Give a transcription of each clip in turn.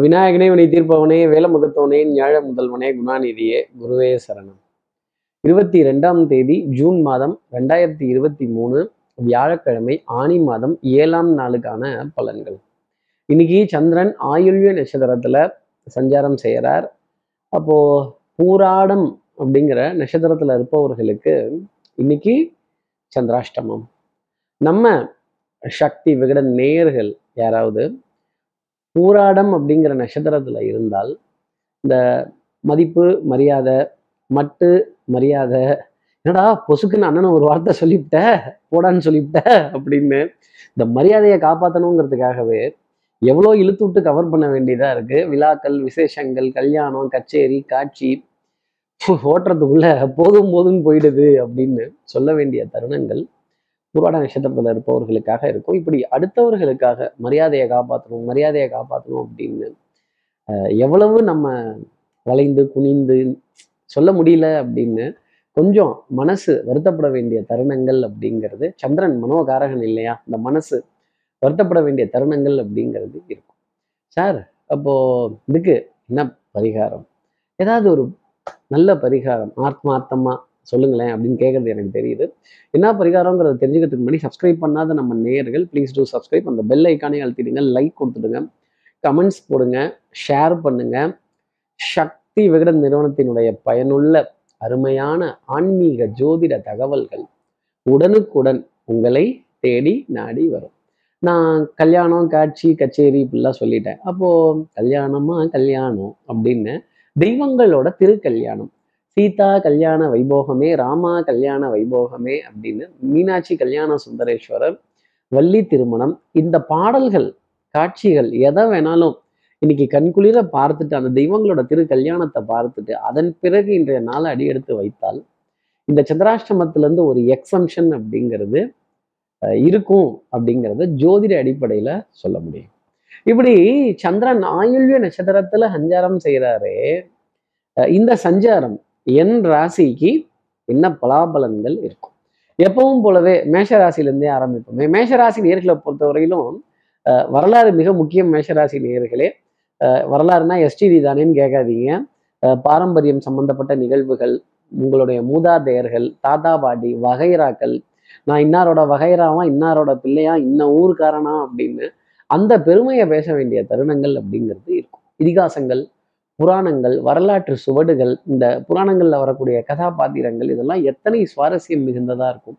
விநாயகனே வினை தீர்ப்பவனே வேலமுகத்தவனே ஞாழ முதல்வனே குணாநிதியே குருவே சரணம். இருபத்தி ரெண்டாம் தேதி ஜூன் மாதம் ரெண்டாயிரத்தி இருபத்தி மூணு வியாழக்கிழமை ஆணி மாதம் ஏழாம் நாளுக்கான பலன்கள். இன்னைக்கு சந்திரன் ஆயுள்ய நட்சத்திரத்துல சஞ்சாரம் செய்கிறார் அப்போ பூராடம் அப்படிங்கிற நட்சத்திரத்துல இருப்பவர்களுக்கு இன்னைக்கு சந்திராஷ்டமம். நம்ம சக்தி விகட நேயர்கள் யாராவது பூராடம் அப்படிங்கிற நட்சத்திரத்துல இருந்தால் இந்த மதிப்பு மரியாதை மட்டு மரியாதை என்னடா பொசுக்குன்னு அண்ணன் ஒரு வார்த்தை சொல்லிவிட்ட போடான்னு சொல்லிவிட்ட அப்படின்னு இந்த மரியாதையை காப்பாற்றணுங்கிறதுக்காகவே எவ்வளோ இழுத்து விட்டு கவர் பண்ண வேண்டியதாக இருக்கு. விழாக்கள் விசேஷங்கள் கல்யாணம் கச்சேரி காட்சி ஓட்டுறதுக்குள்ளே ஓட்டுறதுக்குள்ள போதும் போதும் போயிடுது அப்படின்னு சொல்ல வேண்டிய தருணங்கள் புராட நட்சத்திரத்தில் இருப்பவர்களுக்காக இருக்கும். இப்படி அடுத்தவர்களுக்காக மரியாதையை காப்பாற்றணும் மரியாதையை காப்பாற்றணும் அப்படின்னு எவ்வளவு நம்ம வளைந்து குனிந்து சொல்ல முடியல அப்படின்னு கொஞ்சம் மனசு வருத்தப்பட வேண்டிய தருணங்கள் அப்படிங்கிறது சந்திரன் மனோகாரகன் இல்லையா? இந்த மனசு வருத்தப்பட வேண்டிய தருணங்கள் அப்படிங்கிறது இருக்கும். சார் அப்போ இதுக்கு என்ன பரிகாரம்? ஏதாவது ஒரு நல்ல பரிகாரம் ஆத்மார்த்தமாக சொல்லுங்களேன் அப்படின்னு கேட்கறது எனக்கு தெரியுது. என்ன பரிகாரங்கிறத தெரிஞ்சுக்கிறதுக்கு முன்னாடி சப்ஸ்கிரைப் பண்ணாத நம்ம நேயர்கள் ப்ளீஸ் டூ சப்ஸ்கிரைப் அந்த பெல் ஐக்கானே அழுத்திடுங்க லைக் கொடுத்துடுங்க. கமெண்ட்ஸ் போடுங்க ஷேர் பண்ணுங்க. சக்தி விகடன் நிறுவனத்தினுடைய பயனுள்ள அருமையான ஆன்மீக ஜோதிட தகவல்கள் உடனுக்குடன் உங்களை தேடி நாடி வரும். நான் கல்யாணம் காட்சி கச்சேரி இப்படிலாம் சொல்லிட்டேன். அப்போ கல்யாணமா கல்யாணம் அப்படின்னு தெய்வங்களோட திருக்கல்யாணம். சீதா கல்யாண வைபோகமே ராமா கல்யாண வைபோகமே அப்படின்னு மீனாட்சி கல்யாண சுந்தரேஸ்வரர் வள்ளி திருமணம். இந்த பாடல்கள் காட்சிகள் எதை வேணாலும் இன்னைக்கு கண்குளிர பார்த்துட்டு அந்த தெய்வங்களோட திரு கல்யாணத்தை பார்த்துட்டு அதன் பிறகு இன்றைய நாளை அடியெடுத்து வைத்தால் இந்த சந்திராஷ்டமத்துல இருந்து ஒரு எக்ஸம்ஷன் அப்படிங்கிறது அஹ், இருக்கும் அப்படிங்கிறத ஜோதிட அடிப்படையில சொல்ல முடியும். இப்படி சந்திரன் ஆயுள்ய நட்சத்திரத்துல சஞ்சாரம் செய்கிறாரே அஹ், இந்த சஞ்சாரம் என் ராசிக்கு என்ன பலாபலன்கள் இருக்கும்? எப்பவும் போலவே மேஷ ஆரம்பிப்போம். ஆரம்பிப்போமே மேஷ ராசி நேர்களை பொறுத்தவரையிலும் அஹ், வரலாறு மிக முக்கியம் மேஷராசி நேர்களே அஹ், வரலாறுனா எஸ்டிடி தானேன்னு கேட்காதீங்க. பாரம்பரியம் சம்பந்தப்பட்ட நிகழ்வுகள் உங்களுடைய மூதாதையர்கள் தாத்தா பாட்டி வகைராக்கள் நான் இன்னாரோட வகைராவா இன்னாரோட பிள்ளையா இன்ன ஊருக்காரனா அப்படின்னு அந்த பெருமையை பேச வேண்டிய தருணங்கள் அப்படிங்கிறது இருக்கும். இதிகாசங்கள் புராணங்கள் வரலாற்று சுவடுகள் இந்த புராணங்கள்ல வரக்கூடிய கதாபாத்திரங்கள் இதெல்லாம் எத்தனை சுவாரஸ்யம் மிகுந்ததா இருக்கும்?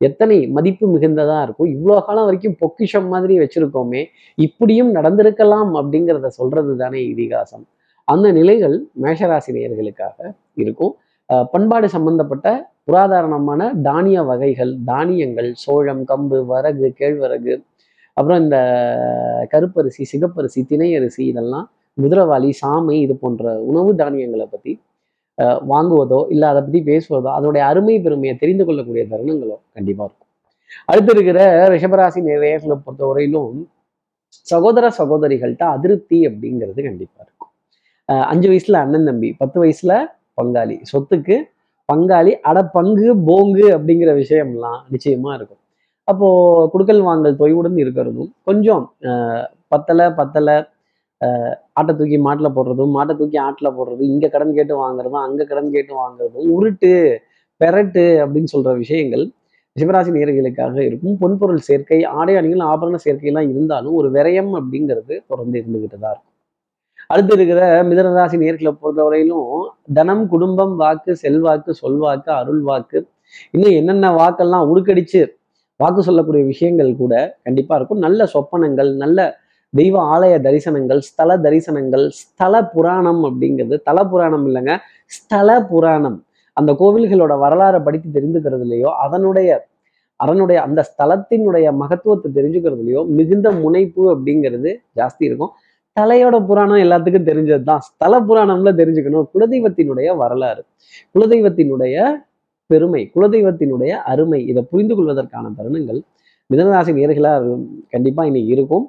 எத்தனை மதிப்பு மிகுந்ததா இருக்கும்? இவ்வளோ காலம் வரைக்கும் பொக்கிஷம் மாதிரி வச்சிருக்கோமே இப்படியும் நடந்திருக்கலாம் அப்படிங்கிறத சொல்கிறது தானே இதிகாசம். அந்த நிலைகள் மேஷராசினியர்களுக்காக இருக்கும். பண்பாடு சம்பந்தப்பட்ட புராதாரணமான தானிய வகைகள் தானியங்கள் சோழம் கம்பு வரகு கேழ்வரகு அப்புறம் இந்த கருப்பரிசி சிகப்பரிசி திணையரிசி இதெல்லாம் குதிரவாளி சாமை இது போன்ற உணவு தானியங்களை பற்றி வாங்குவதோ இல்லை அதை பற்றி பேசுவதோ அதனுடைய அருமை பெருமையை தெரிந்து கொள்ளக்கூடிய தருணங்களோ கண்டிப்பாக இருக்கும். அடுத்து இருக்கிற ரிஷபராசி நேர்களை பொறுத்தவரையிலும் சகோதர சகோதரிகள்கிட்ட அதிருப்தி அப்படிங்கிறது கண்டிப்பாக இருக்கும். அஹ் அஞ்சு வயசுல அண்ணன் தம்பி பத்து வயசுல பங்காளி. சொத்துக்கு பங்காளி அட பங்கு போங்கு அப்படிங்கிற விஷயம்லாம் நிச்சயமா இருக்கும். அப்போ குடுக்கல் வாங்கல் தொய்வுடன் இருக்கிறதும் கொஞ்சம் பத்தலை பத்தலை ஆட்டை தூக்கி மாட்டில் போடுறதும் மாட்டை தூக்கி ஆட்டில் போடுறதும் இங்கே கடன் கேட்டு வாங்குறதும் அங்கே கடன் கேட்டு வாங்குறதும் உருட்டு பெரட்டு அப்படின்னு சொல்ற விஷயங்கள் சிவராசி நேர்களுக்காக இருக்கும். பொன்பொருள் சேர்க்கை ஆடை அணிகள் ஆபரண சேர்க்கையெல்லாம் இருந்தாலும் ஒரு விரயம் அப்படிங்கிறது தொடர்ந்து இருந்துகிட்டு தான் இருக்கும். அடுத்து இருக்கிற மிதனராசி நேர்களை பொறுத்தவரையிலும் தனம் குடும்பம் வாக்கு செல்வாக்கு சொல்வாக்கு அருள் வாக்கு இன்னும் என்னென்ன வாக்கெல்லாம் உடுக்கடிச்சு வாக்கு சொல்லக்கூடிய விஷயங்கள் கூட கண்டிப்பா இருக்கும். நல்ல சொப்பனங்கள் நல்ல தெய்வ ஆலய தரிசனங்கள் ஸ்தல தரிசனங்கள் ஸ்தல புராணம் அப்படிங்கிறது தல புராணம் இல்லைங்க ஸ்தல புராணம். அந்த கோவில்களோட வரலாறை படித்து தெரிந்துக்கிறதுலையோ அதனுடைய அதனுடைய அந்த ஸ்தலத்தினுடைய மகத்துவத்தை தெரிஞ்சுக்கிறதுலையோ மிகுந்த முனைப்பு அப்படிங்கிறது ஜாஸ்தி இருக்கும். தலையோட புராணம் எல்லாத்துக்கும் தெரிஞ்சது தான் ஸ்தல புராணம்ல தெரிஞ்சுக்கணும். குலதெய்வத்தினுடைய வரலாறு குலதெய்வத்தினுடைய பெருமை குலதெய்வத்தினுடைய அருமை இதை புரிந்து கொள்வதற்கான தருணங்கள் மிதனராசி நேர்களாக கண்டிப்பா இன்னைக்கு இருக்கும்.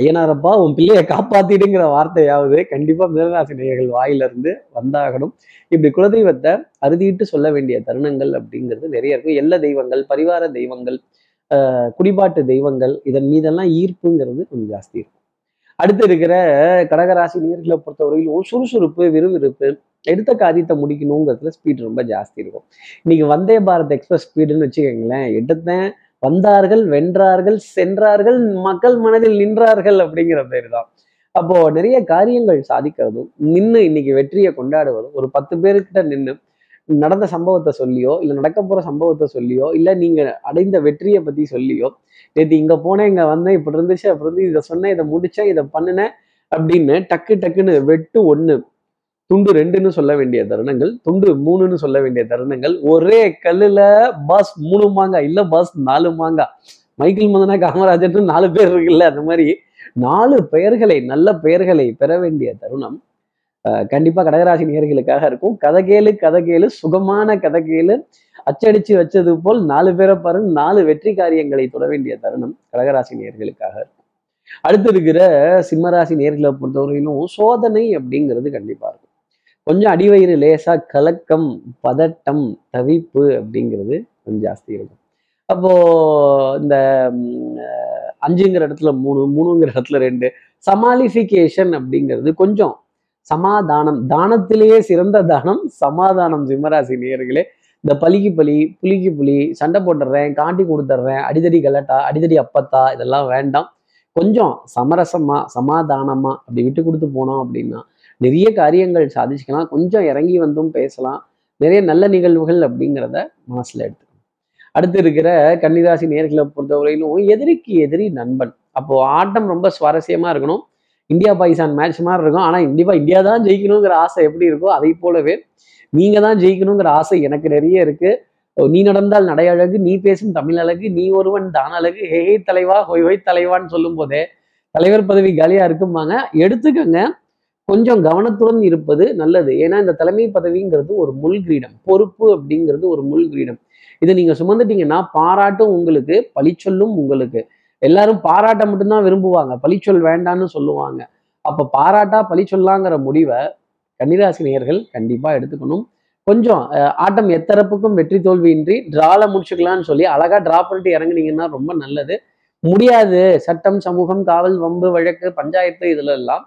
ஐயனாரப்பா உன் பிள்ளையை காப்பாத்திடுங்கிற வார்த்தையாவது கண்டிப்பா மிதனராசி நேயர்கள் வாயிலிருந்து வந்தாகணும். இப்படி குலதெய்வத்தை அறுதிட்டு சொல்ல வேண்டிய தருணங்கள் அப்படிங்கிறது நிறைய இருக்கும் எல்ல தெய்வங்கள் பரிவார தெய்வங்கள் ஆஹ் குடிபாட்டு தெய்வங்கள் இதன் மீதெல்லாம் ஈர்ப்புங்கிறது கொஞ்சம் ஜாஸ்தி இருக்கும். அடுத்து இருக்கிற கடகராசி நேர்களை பொறுத்தவரையிலும் சுறுசுறுப்பு விறுவிறுப்பு எடுத்த காரியத்தை முடிக்கணுங்கிறதுல ஸ்பீட் ரொம்ப ஜாஸ்தி இருக்கும். இன்னைக்கு வந்தே பாரத் எக்ஸ்பிரஸ் ஸ்பீடுன்னு வச்சுக்கோங்களேன் எடுத்தேன் வந்தார்கள் வென்றார்கள் சென்றார்கள் மக்கள் மனதில் நின்றார்கள் அப்படிங்கிற பேர் தான் அப்போ நிறைய காரியங்கள் சாதிக்கிறதும் நின்று இன்னைக்கு வெற்றியை கொண்டாடுவதும் ஒரு பத்து பேருக்கிட்ட நின்று நடந்த சம்பவத்தை சொல்லியோ இல்லை நடக்க போற சம்பவத்தை சொல்லியோ இல்லை நீங்க அடைந்த வெற்றியை பத்தி சொல்லியோ நேற்று இங்க போனேன் இங்க வந்தேன் இப்படி இருந்துச்சு அப்படி இருந்து இதை சொன்னேன் இதை முடிச்சேன் இதை பண்ணினேன் அப்படின்னு டக்கு டக்குன்னு வெட்டு ஒண்ணு துண்டு ரெண்டுன்னு சொல்ல வேண்டிய தருணங்கள் துண்டு மூணுன்னு சொல்ல வேண்டிய தருணங்கள். ஒரே கல்லுல பாஸ் மூணு மாங்கா இல்ல பாஸ் நாலு மாங்கா. மைக்கேல் மதனா காமராஜர்னு நாலு பேர் இருக்குல்ல அந்த மாதிரி. நாலு பெயர்களை நல்ல பெயர்களை பெற வேண்டிய தருணம் கண்டிப்பா கடகராசி நேர்களுக்காக இருக்கும். கதகேளு கதகேளு சுகமான கதகேளு அச்சடிச்சு வச்சது போல் நாலு பேரை பாருங்க நாலு வெற்றி காரியங்களை தொட வேண்டிய தருணம் கடகராசி நேர்களுக்காக இருக்கும். அடுத்து இருக்கிற சிம்மராசி நேர்களை பொறுத்தவரையிலும் சோதனை அப்படிங்கிறது கண்டிப்பா இருக்கும். கொஞ்சம் அடிவயிறு லேசா கலக்கம் பதட்டம் தவிப்பு அப்படிங்கிறது கொஞ்சம் ஜாஸ்தி இருக்கும். அப்போ இந்த அஞ்சுங்கிற இடத்துல மூணு மூணுங்கிற இடத்துல ரெண்டு சமாளிஃபிகேஷன் அப்படிங்கிறது கொஞ்சம் சமாதானம் தானத்திலேயே சிறந்த தானம் சமாதானம் சிம்மராசி நேயர்களே. இந்த பலிக்கு பலி புலிக்கு புலி சண்டை போட்டுடுறேன் காட்டி கொடுத்துட்றேன் அடிதடி கலட்டா அடிதடி அப்பத்தா இதெல்லாம் வேண்டாம். கொஞ்சம் சமரசமா சமாதானமா அப்படி விட்டு கொடுத்து போனோம் அப்படின்னா நிறைய காரியங்கள் சாதிச்சுக்கலாம். கொஞ்சம் இறங்கி வந்தும் பேசலாம். நிறைய நல்ல நிகழ்வுகள் அப்படிங்கிறத மனசில் எடுத்துக்கணும். அடுத்து இருக்கிற கன்னிராசி நேர்களை பொறுத்தவரையிலும் எதிரிக்கு எதிரி நண்பன். அப்போ ஆட்டம் ரொம்ப சுவாரஸ்யமா இருக்கணும். இந்தியா பாகிஸ்தான் மேட்ச் மாதிரி இருக்கும். ஆனால் கண்டிப்பா இந்தியா தான் ஜெயிக்கணுங்கிற ஆசை எப்படி இருக்கோ அதை போலவே நீங்க தான் ஜெயிக்கணுங்கிற ஆசை எனக்கு நிறைய இருக்கு. நீ நடந்தால் நடை அழகு நீ பேசும் தமிழ் அழகு நீ ஒருவன் தான் அழகு. ஹே தலைவா ஹொய் ஹொய் தலைவான்னு சொல்லும் போதே தலைவர் பதவி காலியாக இருக்கும்பாங்க. எடுத்துக்கங்க. கொஞ்சம் கவனத்துடன் இருப்பது நல்லது. ஏன்னா இந்த தலைமை பதவிங்கிறது ஒரு முள் கிரீடம். பொறுப்பு அப்படிங்கிறது ஒரு முள் கிரீடம். இதை நீங்க சுமந்துட்டீங்கன்னா பாராட்டும் உங்களுக்கு பழிச்சொல்லும் உங்களுக்கு. எல்லாரும் பாராட்ட மட்டும்தான் விரும்புவாங்க. பழிச்சொல் வேண்டான்னு சொல்லுவாங்க. அப்ப பாராட்டா பழிச்சொல்லாங்கிற முடிவை கன்னிராசி நேயர்கள் கண்டிப்பா எடுத்துக்கணும். கொஞ்சம் ஆட்டம் எத்தரப்புக்கும் வெற்றி தோல்வியின்றி டிரால முடிச்சுக்கலாம்னு சொல்லி அழகா டிரா பண்ணிட்டு இறங்குனீங்கன்னா ரொம்ப நல்லது. முடியாது. சட்டம் சமூகம் காவல் வம்பு வழக்கு பஞ்சாயத்து இதுல எல்லாம்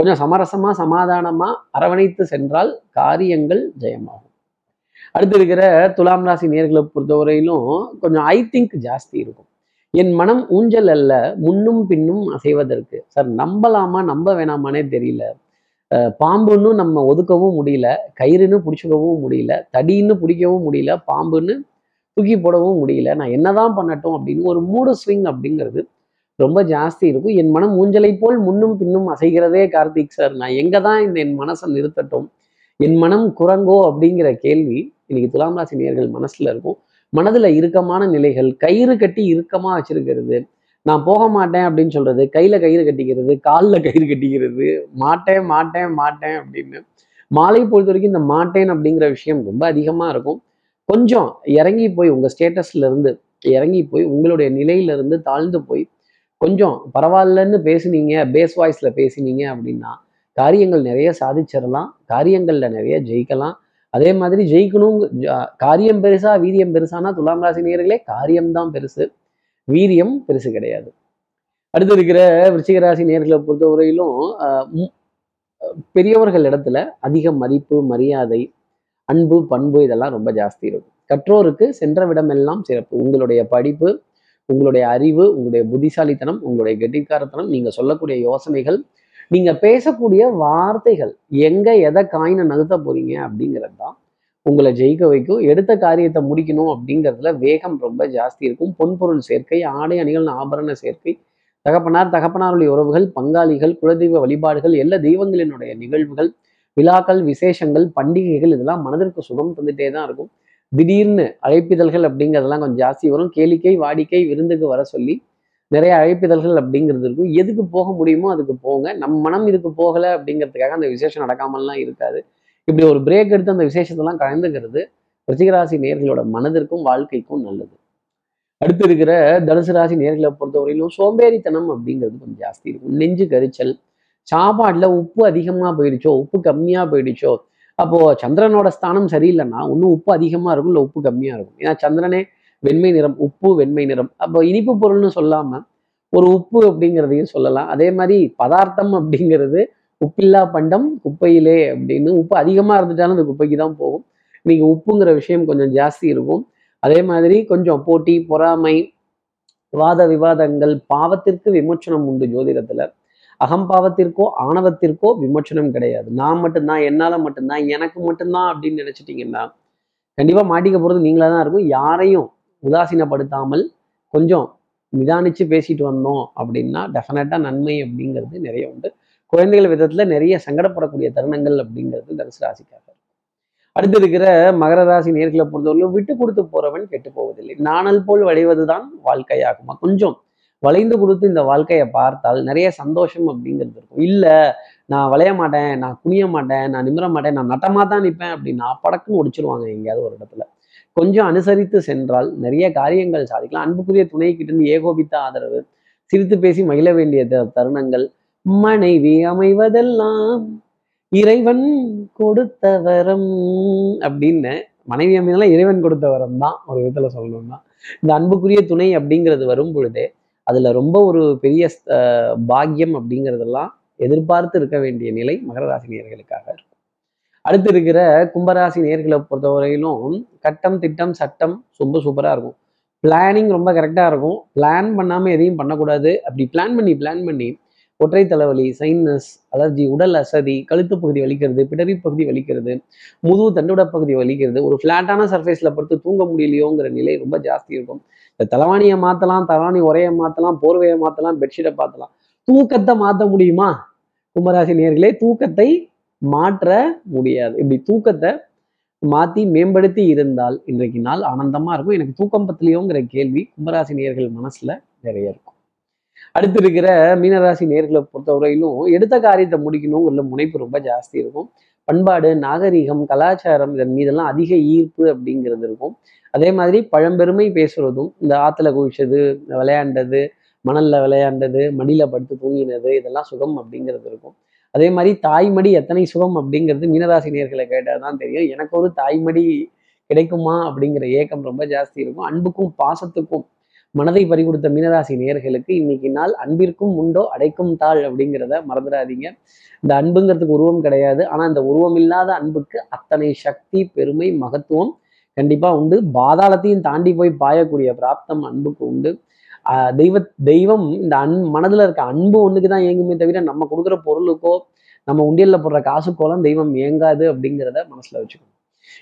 கொஞ்சம் சமரசமா சமாதானமா அரவணைத்து சென்றால் காரியங்கள் ஜெயமாகும். அடுத்து இருக்கிற துலாம் ராசி நேர்களை பொறுத்தவரையிலும் கொஞ்சம் ஐ திங்க் ஜாஸ்தி இருக்கும். என் மனம் ஊஞ்சல் அல்ல முன்னும் பின்னும் அசைவதற்கு. சார் நம்பலாமா நம்ப வேணாமானே தெரியல. பாம்புன்னு நம்ம ஒதுக்கவும் முடியல கயிறுன்னு பிடிச்சிக்கவும் முடியல தடின்னு பிடிக்கவும் முடியல பாம்புன்னு தூக்கி போடவும் முடியல. நான் என்னதான் பண்ணட்டும் அப்படின்னு ஒரு மூடு ஸ்விங் அப்படிங்கிறது ரொம்ப ஜாஸ்தி இருக்கும். என் மனம் ஊஞ்சலை போல் முன்னும் பின்னும் அசைகிறதே கார்த்திக் சார். நான் எங்க தான் இந்த என் மனசை நிறுத்தட்டும்? என் மனம் குரங்கோ அப்படிங்கிற கேள்வி இன்னைக்கு துலாம் ராசி நேர்கள் மனசுல இருக்கும். மனதுல இறுக்கமான நிலைகள் கயிறு கட்டி இறுக்கமா வச்சிருக்கிறது. நான் போக மாட்டேன் அப்படின்னு சொல்றது கையில கயிறு கட்டிக்கிறது காலில் கயிறு கட்டிக்கிறது மாட்டேன் மாட்டேன் மாட்டேன் அப்படின்னு. மாலை பொறுத்த வரைக்கும் இந்த மாட்டேன் அப்படிங்கிற விஷயம் ரொம்ப அதிகமா இருக்கும். கொஞ்சம் இறங்கி போய் உங்கள் ஸ்டேட்டஸ்ல இருந்து இறங்கி போய் உங்களுடைய நிலையிலிருந்து தாழ்ந்து போய் கொஞ்சம் பரவாயில்லன்னு பேசுனீங்க பேஸ் வாய்ஸ்ல பேசினீங்க அப்படின்னா காரியங்கள் நிறைய சாதிச்சிடலாம் காரியங்கள்ல நிறைய ஜெயிக்கலாம். அதே மாதிரி ஜெயிக்கணும் காரியம் பெருசா வீரியம் பெருசானா துலாம் ராசி நேர்களே காரியம்தான் பெருசு. வீரியம் பெருசு கிடையாது. அடுத்து இருக்கிற விருச்சிக ராசி நேர்களை பொறுத்தவரையிலும் ஆஹ் பெரியவர்கள் இடத்துல அதிக மதிப்பு மரியாதை அன்பு பண்பு இதெல்லாம் ரொம்ப ஜாஸ்தி இருக்கும். கற்றோருக்கு சென்ற விடமெல்லாம் சிறப்பு. உங்களுடைய படிப்பு உங்களுடைய அறிவு உங்களுடைய புத்திசாலித்தனம் உங்களுடைய கெட்டிக்காரத்தனம் நீங்க சொல்லக்கூடிய யோசனைகள் நீங்க பேசக்கூடிய வார்த்தைகள் எங்க எதை காயினை நகர்த்த போறீங்க அப்படிங்கிறது தான் உங்களை ஜெயிக்க வைக்கும். எடுத்த காரியத்தை முடிக்கணும் அப்படிங்கிறதுல வேகம் ரொம்ப ஜாஸ்தி இருக்கும். பொன்பொருள் சேர்க்கை ஆடை அணிகள் ஆபரண சேர்க்கை தகப்பனார் தகப்பனாருடைய உறவுகள் பங்காளிகள் குலதெய்வ வழிபாடுகள் எல்லா தெய்வங்களினுடைய நிகழ்வுகள் விழாக்கள் விசேஷங்கள் பண்டிகைகள் இதெல்லாம் மனதிற்கு சுகம் தந்துட்டே தான் இருக்கும். திடீர்னு அழைப்பிதழ்கள் அப்படிங்கிறதெல்லாம் கொஞ்சம் ஜாஸ்தி வரும். கேளிக்கை வாடிக்கை விருந்துக்கு வர சொல்லி நிறைய அழைப்பிதழ்கள் அப்படிங்கிறது இருக்கும். எதுக்கு போக முடியுமோ அதுக்கு போங்க. நம்ம மனம் இதுக்கு போகலை அப்படிங்கிறதுக்காக அந்த விசேஷம் நடக்காமல்லாம் இருக்காது. இப்படி ஒரு பிரேக் எடுத்து அந்த விசேஷத்தெல்லாம் கலந்துக்கிறது ரிச்சிகராசி நேர்களோட மனதிற்கும் வாழ்க்கைக்கும் நல்லது. அடுத்து இருக்கிற தனுசு ராசி நேர்களை பொறுத்தவரையிலும் சோம்பேறித்தனம் அப்படிங்கிறது கொஞ்சம் ஜாஸ்தி இருக்கும். நெஞ்சு கரிச்சல் சாப்பாடுல உப்பு அதிகமா போயிடுச்சோ உப்பு கம்மியா போயிடுச்சோ அப்போ சந்திரனோட ஸ்தானம் சரியில்லைன்னா இன்னும் உப்பு அதிகமாக இருக்கும் இல்லை உப்பு கம்மியாக இருக்கும். ஏன்னா சந்திரனே வெண்மை நிறம் உப்பு வெண்மை நிறம். அப்போ இனிப்பு பொருள்னு சொல்லாமல் ஒரு உப்பு அப்படிங்கிறதையும் சொல்லலாம். அதே மாதிரி பதார்த்தம் அப்படிங்கிறது உப்பில்லா பண்டம் குப்பையிலே அப்படின்னு உப்பு அதிகமாக இருந்துட்டாலும் அந்த குப்பைக்கு தான் போகும். இன்னைக்கு உப்புங்கிற விஷயம் கொஞ்சம் ஜாஸ்தி இருக்கும். அதே மாதிரி கொஞ்சம் போட்டி பொறாமை வாத விவாதங்கள் பாவத்திற்கு விமோச்சனம் உண்டு ஜோதிடத்தில். அகம்பாவத்திற்கோ ஆணவத்திற்கோ விமர்சனம் கிடையாது. நான் மட்டும்தான் என்னால் மட்டும்தான் எனக்கு மட்டும்தான் அப்படின்னு நினைச்சிட்டீங்கன்னா கண்டிப்பா மாட்டிக்க போறது நீங்களா தான் இருக்கும். யாரையும் உதாசீனப்படுத்தாமல் கொஞ்சம் நிதானிச்சு பேசிட்டு வந்தோம் அப்படின்னா டெஃபினட்டாக நன்மை அப்படிங்கிறது நிறைய உண்டு. குழந்தைகள் விதத்துல நிறைய சங்கடப்படக்கூடிய தருணங்கள் அப்படிங்கிறது தனுசு ராசிக்காக அடுத்து இருக்கிற மகர ராசி நேர்களை பொறுத்தவரையிலும் விட்டு கொடுத்து போறவன் கெட்டு போவதில்லை. நாணல் போல் வளைவதுதான் வாழ்க்கையாகுமா? கொஞ்சம் வளைந்து கொடுத்து இந்த வாழ்க்கையை பார்த்தால் நிறைய சந்தோஷம் அப்படிங்கிறது இருக்கும். இல்ல நான் வளைய மாட்டேன் நான் குனிய மாட்டேன் நான் நிமிர மாட்டேன் நான் நட்டமாக தான் நிற்பேன் அப்படின்னா படக்குன்னு ஒடிச்சிருவாங்க எங்கேயாவது ஒரு இடத்துல. கொஞ்சம் அனுசரித்து சென்றால் நிறைய காரியங்கள் சாதிக்கலாம். அன்புக்குரிய துணை கிட்ட இருந்து ஏகோபித்த ஆதரவு சிரித்து பேசி மகிழ வேண்டிய தருணங்கள் மனைவி அமைவதெல்லாம் இறைவன் கொடுத்த வரம் அப்படின்னு மனைவி அமைதெல்லாம் இறைவன் கொடுத்த வரம் தான் ஒரு விதத்துல சொல்லணும்னா. இந்த அன்புக்குரிய துணை அப்படிங்கிறது வரும் பொழுதே அதுல ரொம்ப ஒரு பெரிய பாக்கியம் அப்படிங்கிறதெல்லாம் எதிர்பார்த்து இருக்க வேண்டிய நிலை மகர ராசி நேர்களுக்காக இருக்கும். அடுத்து இருக்கிற கும்பராசி நேர்களை பொறுத்தவரையிலும் கட்டம் திட்டம் சட்டம் ரொம்ப சூப்பராக இருக்கும். பிளானிங் ரொம்ப கரெக்டாக இருக்கும். பிளான் பண்ணாமல் எதையும் பண்ணக்கூடாது. அப்படி பிளான் பண்ணி பிளான் பண்ணி ஒற்றை தலைவலி சைனஸ் அலர்ஜி உடல் அசதி கழுத்து பகுதி வலிக்கிறது பிடரி பகுதி வலிக்கிறது முதுகு தண்டுட பகுதி வலிக்கிறது ஒரு ஃப்ளாட்டான சர்ஃபேஸில் படுத்து தூங்க முடியலையோங்கிற நிலை ரொம்ப ஜாஸ்தி இருக்கும். இந்த தலைவாணியை மாற்றலாம் தலைவாணி உரையை மாற்றலாம் போர்வையை மாற்றலாம் பெட்ஷீட்டை மாற்றலாம் தூக்கத்தை மாற்ற முடியுமா? கும்பராசி நேர்களே தூக்கத்தை மாற்ற முடியாது. இப்படி தூக்கத்தை மாற்றி மேம்படுத்தி இருந்தால் இன்றைக்கு நாள் ஆனந்தமாக இருக்கும். எனக்கு தூக்கம் பத்திலையோங்கிற கேள்வி கும்பராசி நேர்கள் மனசில் நிறைய இருக்கும். அடுத்து இருக்கிற மீனராசி நேர்களை பொறுத்தவரையிலும் எடுத்த காரியத்தை முடிக்கணுங்கிற முனைப்பு ரொம்ப ஜாஸ்தி இருக்கும். பண்பாடு நாகரிகம் கலாச்சாரம் இதன் மீதெல்லாம் அதிக ஈர்ப்பு அப்படிங்கிறது இருக்கும். அதே மாதிரி பழம்பெருமை பேசுறதும் இந்த ஆத்துல குவிச்சது விளையாண்டது மணல்ல விளையாண்டது மடியில படுத்து தூங்கினது இதெல்லாம் சுகம் அப்படிங்கிறது இருக்கும். அதே மாதிரி தாய்மடி எத்தனை சுகம் அப்படிங்கிறது மீனராசி நேர்களை கேட்டால் தான் தெரியும். எனக்கு ஒரு தாய்மடி கிடைக்குமா அப்படிங்கிற ஏக்கம் ரொம்ப ஜாஸ்தி இருக்கும். அன்புக்கும் பாசத்துக்கும் மனதை பறிகொடுத்த மீனராசி நேர்களுக்கு இன்னைக்கு நாள் அன்பிற்கும் உண்டோ அடைக்கும் தாள் அப்படிங்கிறத மறந்துடாதீங்க. இந்த அன்புங்கிறதுக்கு உருவம் கிடையாது. ஆனா இந்த உருவம் இல்லாத அன்புக்கு அத்தனை சக்தி பெருமை மகத்துவம் கண்டிப்பா உண்டு. பாதாளத்தையும் தாண்டி போய் பாயக்கூடிய பிராப்தம் அன்புக்கு உண்டு. தெய்வ தெய்வம் இந்த அன் மனதுல இருக்க அன்பு ஒன்றுக்கு தான் இயங்குமே தவிர நம்ம கொடுக்குற பொருளுக்கோ நம்ம உண்டியல்ல போடுற காசுக்கோலாம் தெய்வம் இயங்காது அப்படிங்கிறத மனசுல வச்சுக்கணும்.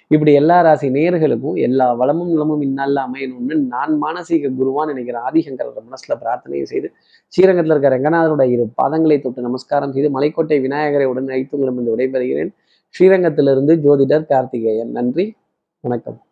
இப்படி எல்லா ராசி நேர்களுக்கும் எல்லா வளமும் நலமும் இந்நாளில் அமையணும்னு நான் மானசீக குருவான் நினைக்கிறேன் ஆதிசங்கரோட மனசுல பிரார்த்தனை செய்து ஸ்ரீரங்கத்தில் இருக்கிற ரங்கநாதரோட இரு பாதங்களை தொட்டு நமஸ்காரம் செய்து மலைக்கோட்டை விநாயகரை உடன் அழைத்து உங்களிடம் விடைபெறுகிறேன். ஸ்ரீரங்கத்திலிருந்து ஜோதிடர் கார்த்திகேயன். நன்றி. வணக்கம்.